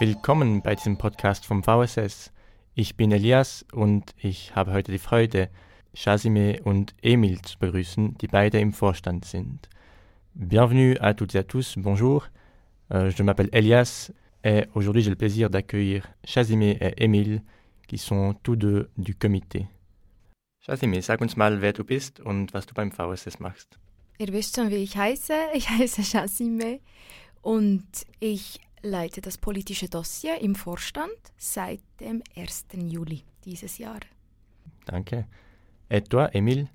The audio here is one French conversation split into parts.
Willkommen bei diesem Podcast vom VSS. Ich bin Elias und ich habe heute die Freude, Shazime und Emil zu begrüßen, die beide im Vorstand sind. Bienvenue à toutes et à tous, bonjour. Euh, je m'appelle Elias et aujourd'hui j'ai le plaisir d'accueillir Shazime et Emil, qui sont tous deux du comité. Shazime, sag uns mal, wer du bist und was du beim VSS machst. Ihr wisst schon, wie ich heiße. Ich heiße Shazime und ich leite das politische Dossier im Vorstand seit dem 1. Juli dieses Jahr. Danke. Et toi, Emile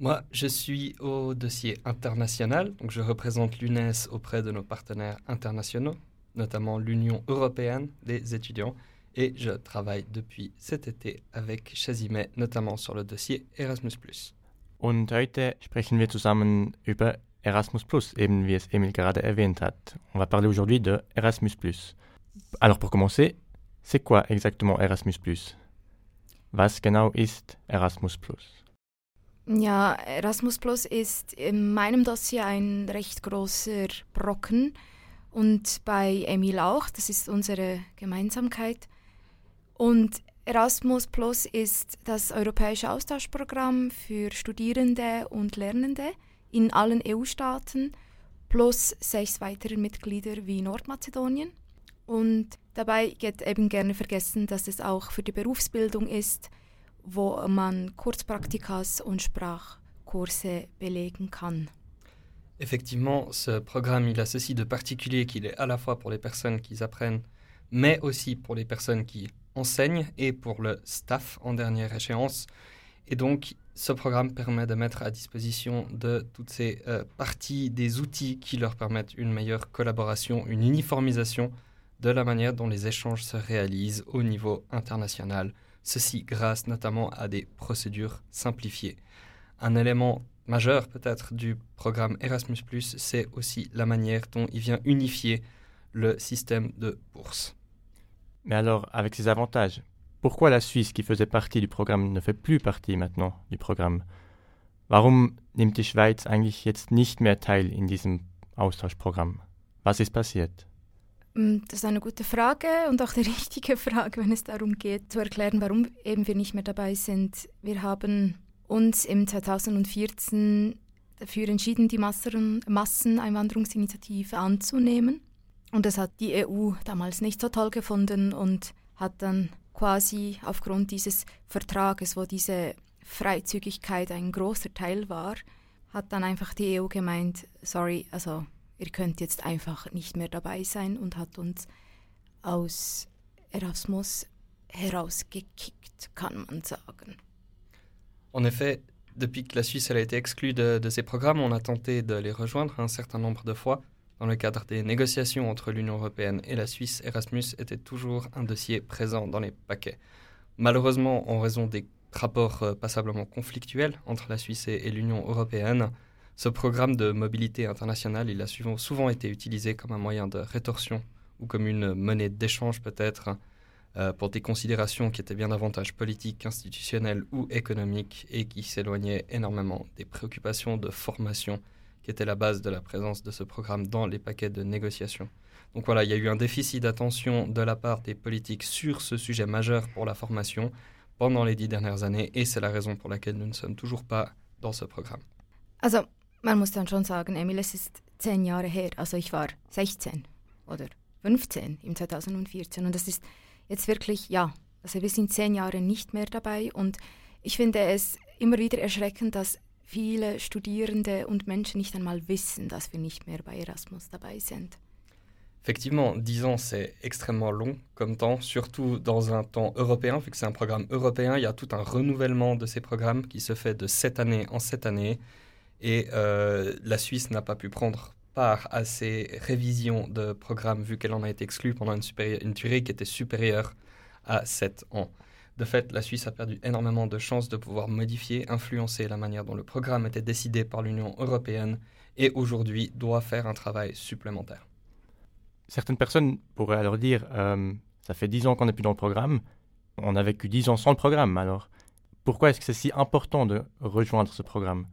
Moi, je suis au dossier international, donc je représente l'UNES auprès de nos partenaires internationaux, notamment l'Union européenne des étudiants, et je travaille depuis cet été avec Shazime, notamment sur le dossier Erasmus+. Und heute sprechen wir zusammen über Erasmus Plus, eben wie es Emil gerade erwähnt hat. On va parler aujourd'hui de Erasmus Plus. Alors pour commencer, c'est quoi exactement Erasmus Plus Was genau ist Erasmus Plus Ja, Erasmus Plus ist in meinem Dossier ein recht großer Brocken und bei Emil auch. Das ist unsere Gemeinsamkeit. Und Erasmus Plus ist das europäische Austauschprogramm für Studierende und Lernende in allen EU-Staaten plus sechs weitere Mitglieder wie Nordmazedonien. Und dabei geht eben gerne vergessen, dass es auch für die Berufsbildung ist, wo man Kurzpraktikas und Sprachkurse belegen kann. Effectivement, ce programme, il a ceci de particulier qu'il est à la fois pour les personnes qui apprennent, mais aussi pour les personnes qui enseignent et pour le staff en dernière échéance. Et donc, ce programme permet de mettre à disposition de toutes ces euh, parties des outils qui leur permettent une meilleure collaboration, une uniformisation de la manière dont les échanges se réalisent au niveau international, ceci grâce notamment à des procédures simplifiées. Un élément majeur peut-être du programme Erasmus ⁇ c'est aussi la manière dont il vient unifier le système de bourse. Mais alors, avec ces avantages, pourquoi la Suisse, qui faisait partie du Programm, ne fait plus partie maintenant du Programm? Warum nimmt die Schweiz eigentlich jetzt nicht mehr teil in diesem Austauschprogramm? Was ist passiert? Mm, das ist eine gute Frage und auch die richtige Frage, wenn es darum geht, zu erklären, warum eben wir nicht mehr dabei sind. Wir haben uns im 2014 dafür entschieden, die Masseneinwanderungsinitiative anzunehmen. Und das hat die EU damals nicht so toll gefunden und hat dann quasi aufgrund dieses Vertrages, wo diese Freizügigkeit ein großer Teil war, hat dann einfach die EU gemeint, sorry, also ihr könnt jetzt einfach nicht mehr dabei sein und hat uns aus Erasmus herausgekickt, kann man sagen. En effet, depuis que la Suisse a été exclue de, de ces programmes, on a tenté de les rejoindre un certain nombre de fois. Dans le cadre des négociations entre l'Union européenne et la Suisse, Erasmus était toujours un dossier présent dans les paquets. Malheureusement, en raison des rapports euh, passablement conflictuels entre la Suisse et, l'Union européenne, ce programme de mobilité internationale, a souvent, souvent été utilisé comme un moyen de rétorsion ou comme une monnaie d'échange peut-être euh, pour des considérations qui étaient bien davantage politiques, institutionnelles ou économiques et qui s'éloignaient énormément des préoccupations de formation qui était la base de la présence de ce programme dans les paquets de négociation. Donc voilà, il y a eu un déficit d'attention de la part des politiques sur ce sujet majeur pour la formation pendant les dix dernières années et c'est la raison pour laquelle nous ne sommes toujours pas dans ce programme. Also, man muss dann schon sagen, Emil, es ist zehn Jahre her. Also ich war 16 oder 15 im 2014 und das ist jetzt wirklich, ja, also wir sind zehn Jahre nicht mehr dabei und ich finde es immer wieder erschreckend, dass viele Studierende und Menschen nicht einmal wissen, dass wir nicht mehr bei Erasmus dabei sind. Effectivement, 10 ans, c'est extrêmement long comme temps, surtout dans un temps européen, vu que c'est un programme européen, il y a tout un renouvellement de ces programmes qui se fait de cette année en cette année, et euh, la Suisse n'a pas pu prendre part à ces révisions de programmes, vu qu'elle en a été exclue pendant une, une durée qui était supérieure à 7 ans. De fait, la Suisse a perdu énormément de chances de pouvoir modifier, influencer la manière dont le programme était décidé par l'Union européenne et aujourd'hui doit faire un travail supplémentaire. Certaines personnes pourraient alors dire euh, ça fait dix ans qu'on n'est plus dans le programme, on a vécu dix ans sans le programme, alors pourquoi est-ce que c'est si important de rejoindre ce programme?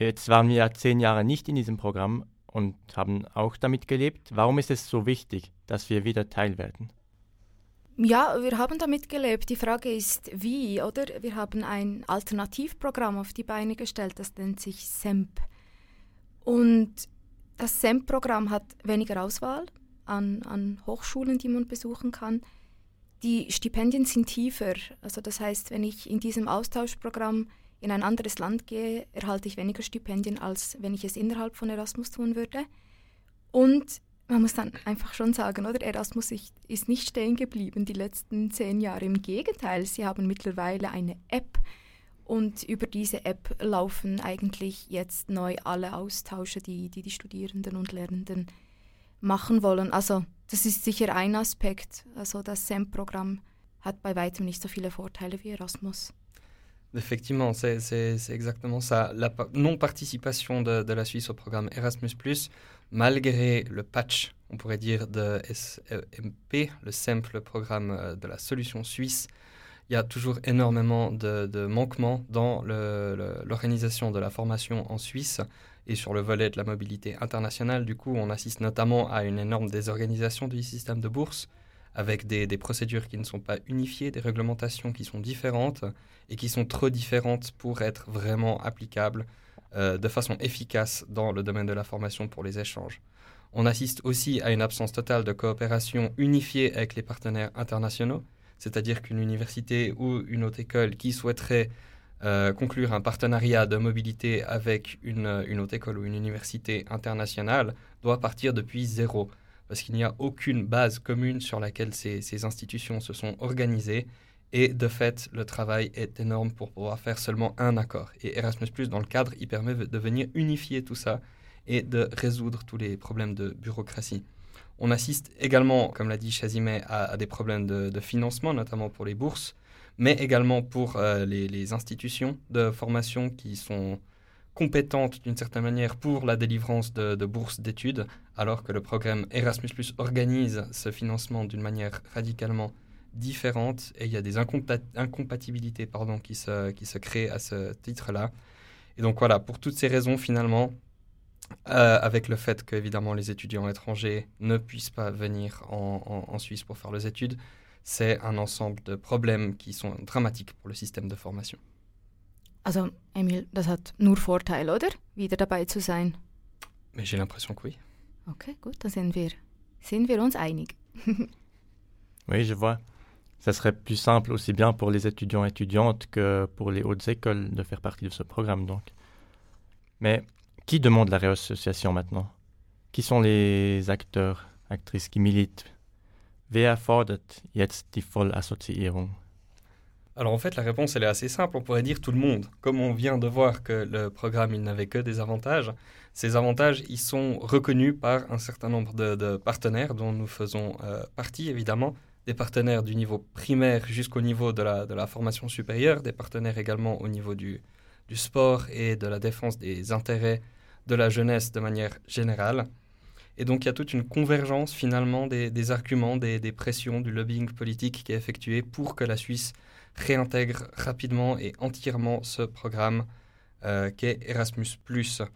Jetzt waren wir ja zehn Jahre nicht in diesem Programm und haben auch damit gelebt. Warum ist es so wichtig, dass wir wieder Teil werden? Ja, wir haben damit gelebt. Die Frage ist, wie, oder? Wir haben ein Alternativprogramm auf die Beine gestellt, das nennt sich SEMP. Und das SEMP-Programm hat weniger Auswahl an, an Hochschulen, die man besuchen kann. Die Stipendien sind tiefer. Also das heißt, wenn ich in diesem Austauschprogramm in ein anderes Land gehe, erhalte ich weniger Stipendien, als wenn ich es innerhalb von Erasmus tun würde. Und man muss dann einfach schon sagen, oder Erasmus ist nicht stehen geblieben die letzten zehn Jahre. Im Gegenteil, sie haben mittlerweile eine App und über diese App laufen eigentlich jetzt neu alle Austausche, die die, die Studierenden und Lernenden machen wollen. Also das ist sicher ein Aspekt. Also das SEM-Programm hat bei weitem nicht so viele Vorteile wie Erasmus. Effectivement, c'est exactement ça. La non-participation de, de, la Suisse au programme Erasmus, malgré le patch, on pourrait dire, de SMP, le simple programme euh, de la solution suisse, il y a toujours énormément de manquements dans l'organisation de la formation en Suisse et sur le volet de la mobilité internationale. Du coup, on assiste notamment à une énorme désorganisation du système de bourse avec des, procédures qui ne sont pas unifiées, des réglementations qui sont différentes et qui sont trop différentes pour être vraiment applicables euh, de façon efficace dans le domaine de la formation pour les échanges. On assiste aussi à une absence totale de coopération unifiée avec les partenaires internationaux, c'est-à-dire qu'une université ou une autre école qui souhaiterait euh, conclure un partenariat de mobilité avec une, une école ou une université internationale doit partir depuis zéro parce qu'il n'y a aucune base commune sur laquelle ces, institutions se sont organisées. Et de fait, le travail est énorme pour pouvoir faire seulement un accord. Et Erasmus, dans le cadre, il permet de venir unifier tout ça et de résoudre tous les problèmes de bureaucratie. On assiste également, comme l'a dit Chazimé, à, des problèmes de, financement, notamment pour les bourses, mais également pour euh, les, institutions de formation qui sont compétente d'une certaine manière pour la délivrance de, bourses d'études, alors que le programme Erasmus ⁇ organise ce financement d'une manière radicalement différente et il y a des incompatibilités pardon, qui, se, créent à ce titre-là. Et donc voilà, pour toutes ces raisons finalement, euh, avec le fait qu'évidemment les étudiants étrangers ne puissent pas venir en, en Suisse pour faire leurs études, c'est un ensemble de problèmes qui sont dramatiques pour le système de formation. Also, Emil, das hat nur Vorteile, oder? Wieder dabei zu sein. Mais j'ai l'impression que oui. Okay, gut, dann sind wir, sind wir uns einig? oui, je vois. Ça serait plus simple aussi bien pour les étudiants et étudiantes que pour les hautes écoles de faire partie de ce programme, donc. Mais qui demande la réassociation maintenant? Qui sont les acteurs, actrices qui militent? Wer fordert jetzt die Vollassoziierung alors en fait, la réponse, elle est assez simple. On pourrait dire tout le monde. Comme on vient de voir que le programme, il n'avait que des avantages, ces avantages, ils sont reconnus par un certain nombre de, partenaires dont nous faisons euh, partie, évidemment. Des partenaires du niveau primaire jusqu'au niveau de la, de la, formation supérieure, des partenaires également au niveau du, du sport et de la défense des intérêts de la jeunesse de manière générale. Et donc il y a toute une convergence finalement des, arguments, des, pressions, du lobbying politique qui est effectué pour que la Suisse réintègre rapidement et entièrement ce programme euh, qu'est Erasmus ⁇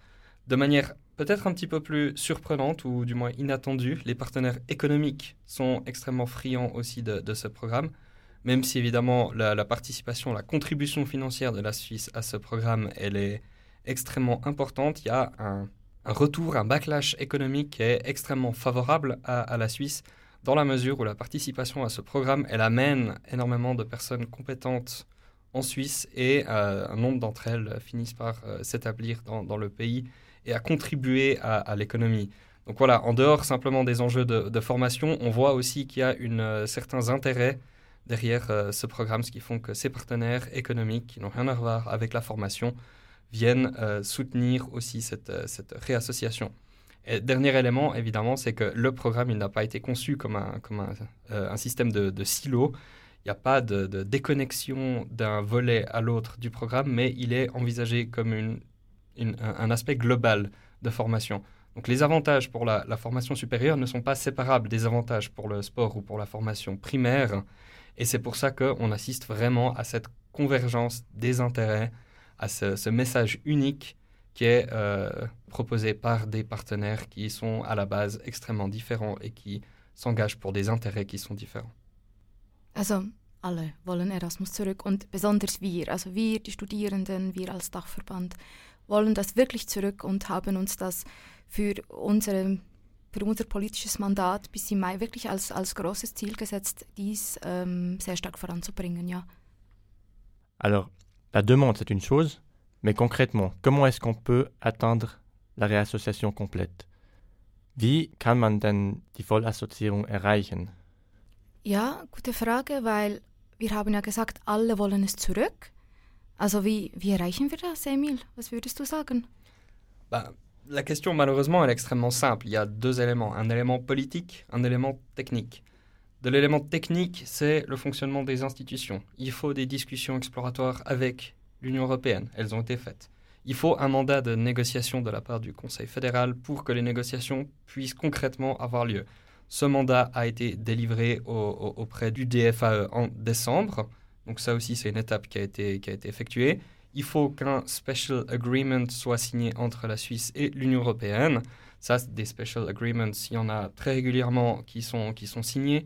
De manière peut-être un petit peu plus surprenante ou du moins inattendue, les partenaires économiques sont extrêmement friands aussi de, ce programme, même si évidemment la, participation, la contribution financière de la Suisse à ce programme, elle est extrêmement importante. Il y a un, retour, un backlash économique qui est extrêmement favorable à la Suisse dans la mesure où la participation à ce programme, elle amène énormément de personnes compétentes en Suisse et euh, un nombre d'entre elles finissent par euh, s'établir dans, le pays et à contribuer à, l'économie. Donc voilà, en dehors simplement des enjeux de, formation, on voit aussi qu'il y a euh, certains intérêts derrière ce programme, ce qui font que ces partenaires économiques qui n'ont rien à voir avec la formation viennent soutenir aussi cette réassociation. Dernier élément, évidemment, c'est que le programme, il n'a pas été conçu comme un, comme un, euh, système de, de silo. Il n'y a pas de, déconnexion d'un volet à l'autre du programme, mais il est envisagé comme une, un aspect global de formation. Donc les avantages pour la, la, formation supérieure ne sont pas séparables des avantages pour le sport ou pour la formation primaire. Et c'est pour ça qu'on assiste vraiment à cette convergence des intérêts, à ce message unique qui est euh, proposé par des partenaires qui sont à la base extrêmement différents et qui s'engagent pour des intérêts qui sont différents. Also alle wollen Erasmus zurück und besonders wir, also wir, die Studierenden, wir als Dachverband, wollen das wirklich zurück und haben uns das für, unsere, für unser politisches Mandat bis im Mai wirklich als, als großes Ziel gesetzt, dies ähm, sehr stark voranzubringen, ja. Alors, la demande, c'est une chose, mais concrètement, comment est-ce qu'on peut atteindre la Reassociation complète? Wie kann man denn die Vollassoziierung erreichen? Ja, gute Frage, weil wir haben ja gesagt, alle wollen es zurück. Also wie, wie erreichen wir das, Emil? Was würdest du sagen? Bah, la question, malheureusement, elle est extrêmement simple. Il y a deux éléments, un élément politique, un élément technique. De l'élément technique, c'est le fonctionnement des institutions. Il faut des discussions exploratoires avec l'Union européenne. Elles ont été faites. Il faut un mandat de négociation de la part du Conseil fédéral pour que les négociations puissent concrètement avoir lieu. Ce mandat a été délivré auprès du DFAE en décembre. Donc ça aussi, c'est une étape qui a été, qui a été effectuée. Il faut qu'un special agreement soit signé entre la Suisse et l'Union européenne. Ça, des special agreements, il y en a très régulièrement qui sont, qui sont signés.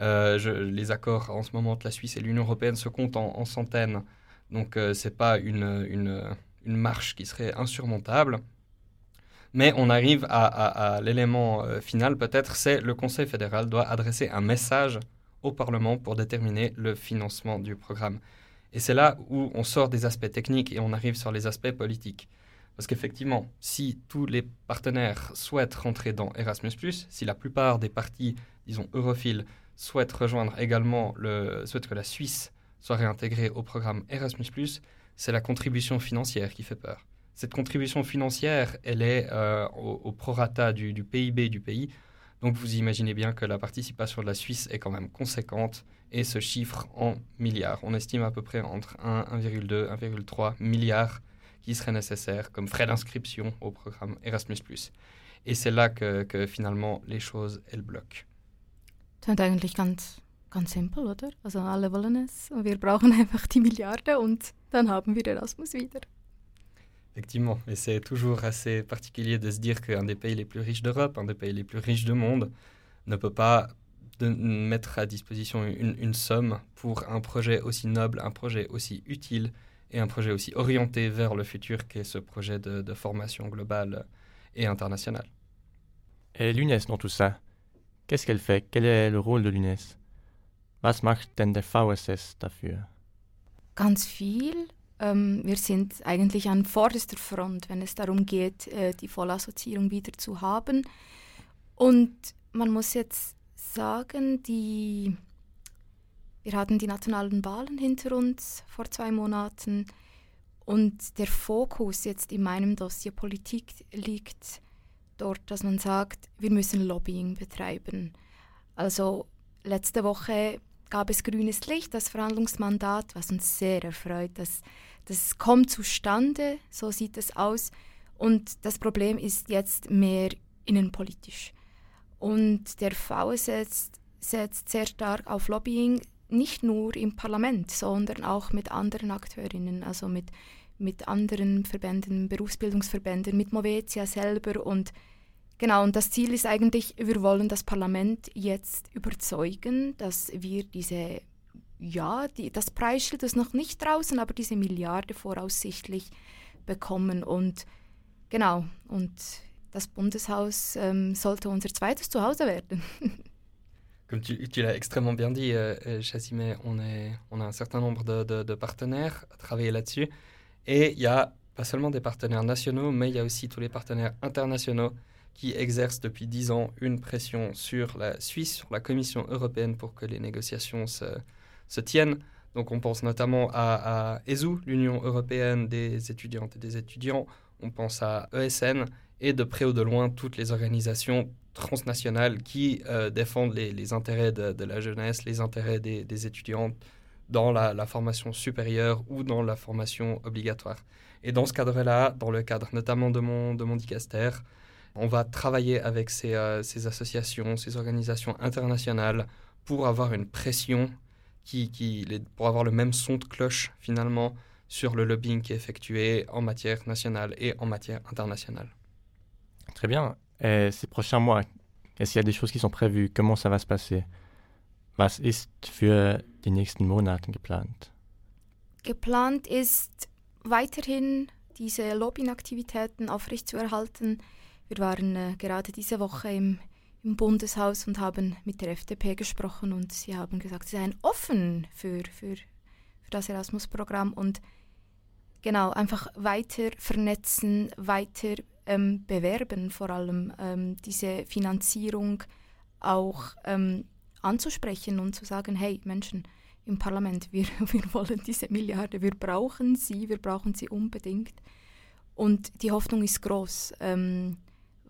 Euh, les accords en ce moment entre la Suisse et l'Union européenne se comptent en, centaines, donc euh, ce n'est pas une, marche qui serait insurmontable. Mais on arrive à, l'élément euh, final, peut-être, c'est le Conseil fédéral doit adresser un message au Parlement pour déterminer le financement du programme. Et c'est là où on sort des aspects techniques et on arrive sur les aspects politiques. Parce qu'effectivement, si tous les partenaires souhaitent rentrer dans Erasmus, si la plupart des partis, disons, europhiles, souhaite rejoindre également le, souhaite que la Suisse soit réintégrée au programme Erasmus+, c'est la contribution financière qui fait peur. Cette contribution financière, elle est euh, au, prorata du, PIB du pays. Donc vous imaginez bien que la participation de la Suisse est quand même conséquente et se chiffre en milliards. On estime à peu près entre 1, 1,2, 1,3 milliards qui seraient nécessaires comme frais d'inscription au programme Erasmus+. Et c'est là que, finalement les choses, elles bloquent. Ganz simpel, oder? Also alle wollen es und wir brauchen einfach die Milliarde und dann haben wir Erasmus wieder. Effectivement, et c'est toujours assez particulier de se dire qu'un des pays les plus riches d'Europe, un des pays les plus riches du monde, ne peut pas de mettre à disposition une, une, somme pour un projet aussi noble, un projet aussi utile et un projet aussi orienté vers le futur qu'est ce projet de, de, formation globale et internationale. Et l'UNES dans tout ça Qu'est-ce qu'elle fait? Quel est le rôle de l'UNES? Was macht denn der VSS dafür Ganz viel. Ähm, wir sind eigentlich an vorderster Front, wenn es darum geht, äh, die Vollassoziierung wieder zu haben. Und man muss jetzt sagen, die, wir hatten die nationalen Wahlen hinter uns vor zwei Monaten und der Fokus jetzt in meinem Dossier Politik liegt dort, dass man sagt, wir müssen Lobbying betreiben. Also letzte Woche gab es grünes Licht, das Verhandlungsmandat, was uns sehr erfreut. Das, das kommt zustande, so sieht es aus. Und das Problem ist jetzt mehr innenpolitisch. Und der VSS setzt sehr stark auf Lobbying, nicht nur im Parlament, sondern auch mit anderen Akteurinnen, also mit mit anderen Verbänden, Berufsbildungsverbänden, mit Movetia selber und genau, und das Ziel ist eigentlich, wir wollen das Parlament jetzt überzeugen, dass wir diese, ja, die, das Preisschild ist noch nicht draußen, aber diese Milliarde voraussichtlich bekommen und genau, und das Bundeshaus ähm, sollte unser zweites Zuhause werden. Comme tu, tu l'as extrêmement bien dit, euh, euh on, est, on a un certain nombre de, de, de partenaires à travailler là-dessus. Et il y a pas seulement des partenaires nationaux, mais il y a aussi tous les partenaires internationaux qui exercent depuis dix ans une pression sur la Suisse, sur la Commission européenne pour que les négociations se, tiennent. Donc on pense notamment à, ESU, l'Union européenne des étudiantes et des étudiants, on pense à ESN et de près ou de loin toutes les organisations transnationales qui euh, défendent les, intérêts de, la jeunesse, les intérêts des, étudiantes, dans la, formation supérieure ou dans la formation obligatoire. Et dans ce cadre-là, dans le cadre notamment de mon, de mon dicaster, on va travailler avec ces, euh, ces, associations, ces organisations internationales pour avoir une pression qui, qui pour avoir le même son de cloche finalement sur le lobbying qui est effectué en matière nationale et en matière internationale. Très bien. Et ces prochains mois, est-ce qu'il y a des choses qui sont prévues? Comment ça va se passer? Was ist für die nächsten Monate geplant? Geplant ist weiterhin diese Lobbyingaktivitäten aufrechtzuerhalten. Wir waren äh, gerade diese Woche im, im, Bundeshaus und haben mit der FDP gesprochen und sie haben gesagt, sie seien offen für, für, für das Erasmus-Programm und genau, einfach weiter vernetzen, weiter ähm, bewerben, vor allem ähm, diese Finanzierung auch ähm, anzusprechen und zu sagen, hey Menschen im Parlament, wir, wir wollen diese Milliarde, wir brauchen sie, wir brauchen sie unbedingt. Und die Hoffnung ist groß, ähm,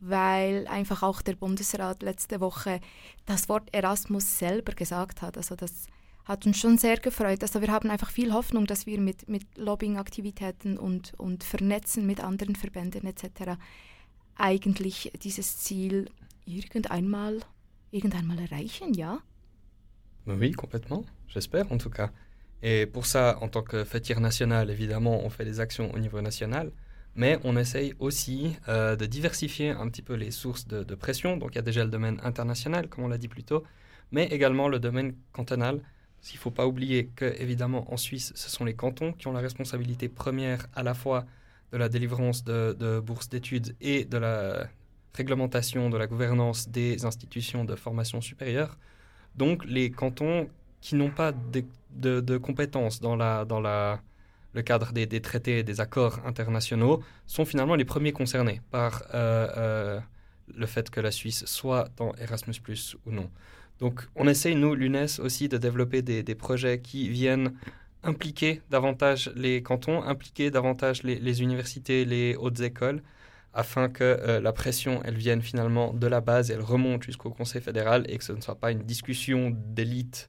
weil einfach auch der Bundesrat letzte Woche das Wort Erasmus selber gesagt hat. Also das hat uns schon sehr gefreut. Also wir haben einfach viel Hoffnung, dass wir mit, mit Lobbying-Aktivitäten und, und Vernetzen mit anderen Verbänden etc. eigentlich dieses Ziel irgendeinmal, irgendeinmal erreichen, ja? Oui, complètement. J'espère en tout cas. Et pour ça, en tant que fêtière nationale, évidemment, on fait des actions au niveau national, mais on essaye aussi euh, de diversifier un petit peu les sources de, de pression. Donc il y a déjà le domaine international, comme on l'a dit plus tôt, mais également le domaine cantonal. Il ne faut pas oublier que, évidemment, en Suisse, ce sont les cantons qui ont la responsabilité première à la fois de la délivrance de, bourses d'études et de la réglementation de la gouvernance des institutions de formation supérieure. Donc, les cantons qui n'ont pas de, compétences dans, la, dans la, le cadre des, traités et des accords internationaux sont finalement les premiers concernés par euh, euh, le fait que la Suisse soit dans Erasmus, ou non. Donc, on essaye, nous, l'UNES, aussi de développer des, projets qui viennent impliquer davantage les cantons, impliquer davantage les, universités, les hautes écoles, afin que euh, la pression, elle vienne finalement de la base elle remonte jusqu'au Conseil fédéral et que ce ne soit pas une discussion d'élite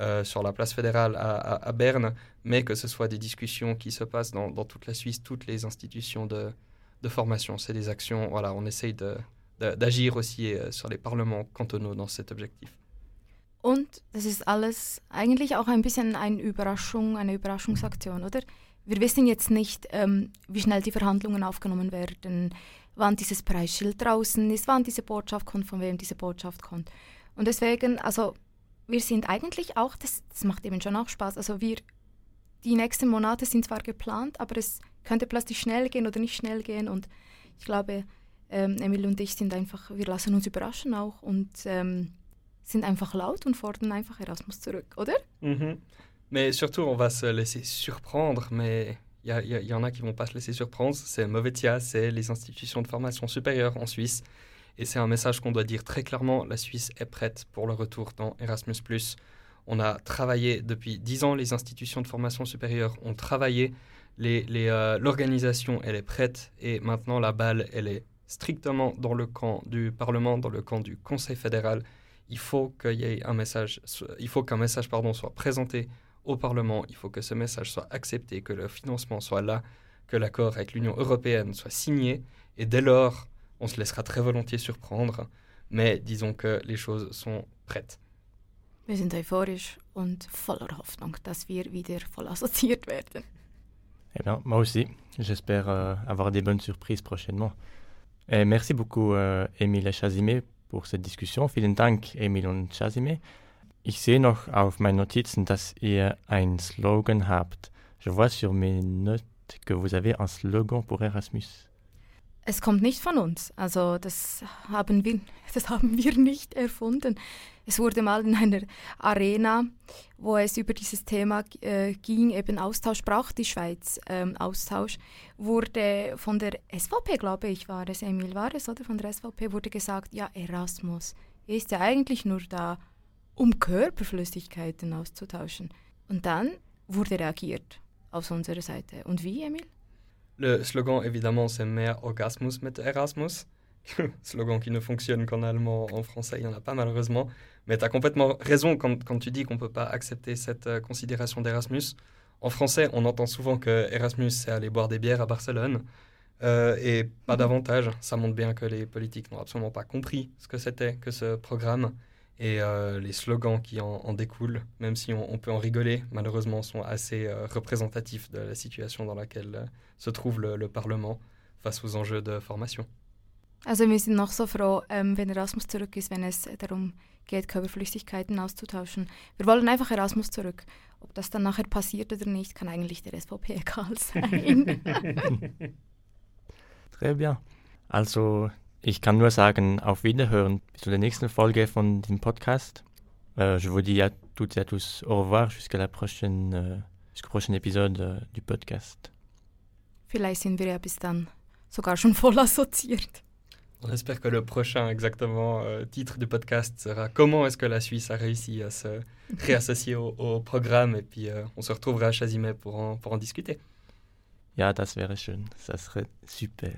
euh, sur la place fédérale à, Berne, mais que ce soit des discussions qui se passent dans, toute la Suisse, toutes les institutions de, formation. C'est des actions, voilà, on essaye d'agir aussi euh, sur les parlements cantonaux dans cet objectif. Und das ist alles eigentlich auch ein bisschen eine Überraschung, eine Überraschungsaktion, oder? Wir wissen jetzt nicht, ähm, wie schnell die Verhandlungen aufgenommen wir sind eigentlich auch, das, das macht eben schon auch Spaß, also wir, die nächsten Monate sind zwar geplant, aber es könnte plötzlich schnell gehen oder nicht schnell gehen und ich glaube, ähm, Emil und ich sind einfach, wir lassen uns überraschen auch und ähm, sind einfach laut und fordern einfach Erasmus zurück, oder? Mhm. Mais surtout, on va se laisser surprendre, mais il y, y, y, en a qui vont pas se laisser surprendre. C'est Movetia, c'est les institutions de formation supérieure en Suisse. Et c'est un message qu'on doit dire très clairement. La Suisse est prête pour le retour dans Erasmus. On a travaillé depuis dix ans, les institutions de formation supérieure ont travaillé. Euh, l'organisation, elle est prête. Et maintenant, la balle, elle est strictement dans le camp du Parlement, dans le camp du Conseil fédéral il faut qu'il y ait un message, il faut qu'un message pardon, soit présenté au Parlement, il faut que ce message soit accepté, que le financement soit là, que l'accord avec l'Union européenne soit signé, et dès lors, on se laissera très volontiers surprendre, mais disons que les choses sont prêtes. Wir sind euphorisch und voller Hoffnung, dass wir wieder voll assoziiert werden. Eh bien, moi aussi. J'espère euh, avoir des bonnes surprises prochainement. Et merci beaucoup, euh, Émile Chazimé, pour cette Diskussion. Vielen Dank, Emil und Chazime. Ich sehe noch auf meinen Notizen, dass ihr ein Slogan habt. Je vois sur mes notes que vous avez un slogan pour Erasmus. Es kommt nicht von uns. Also das haben wir, das haben wir nicht erfunden. Es wurde mal in einer Arena, wo es über dieses Thema äh, ging, eben Austausch braucht die Schweiz, ähm, Austausch, wurde von der SVP, glaube ich, war es, Emil war es, oder von der SVP, wurde gesagt, ja, Erasmus ist ja eigentlich nur da, um Körperflüssigkeiten auszutauschen. Und dann wurde reagiert auf unserer Seite. Und wie, Emil? Le slogan, évidemment, c'est Mehr Orgasmus mit Erasmus. slogan qui ne fonctionne qu'en allemand, en français, il n'y en a pas malheureusement. Mais tu as complètement raison quand, quand tu dis qu'on ne peut pas accepter cette euh, considération d'Erasmus. En français, on entend souvent que Erasmus, c'est aller boire des bières à Barcelone. Euh, et pas mhm. davantage. Ça montre bien que les politiques n'ont absolument pas compris ce que c'était que ce programme. Et euh, les slogans qui en, en découlent, même si on, on, peut en rigoler, malheureusement sont assez euh, représentatifs de la situation dans laquelle euh, se trouve le, le, Parlement face aux enjeux de formation. Also wir sind noch so froh, ähm, wenn Erasmus zurück ist, wenn es darum geht, Körperflüssigkeiten auszutauschen. Wir wollen einfach Erasmus zurück. Ob das dann nachher passiert oder nicht, kann eigentlich der SVP egal sein. Très bien. Also ich kann nur sagen, auf Wiederhören bis zur nächsten Folge von dem Podcast. Euh, je vous dis à toutes et à tous au revoir jusqu'à la prochaine, euh, jusqu'au prochain épisode euh, du podcast. Vielleicht sind wir ja bis dann sogar schon voll assoziiert. On espère que le prochain exactement euh, titre du podcast sera Comment est-ce que la Suisse a réussi à se réassocier au, au, programme? Et puis euh, on se retrouvera à Chazimé pour en, pour en discuter. Ja, das wäre schön. Das serait super.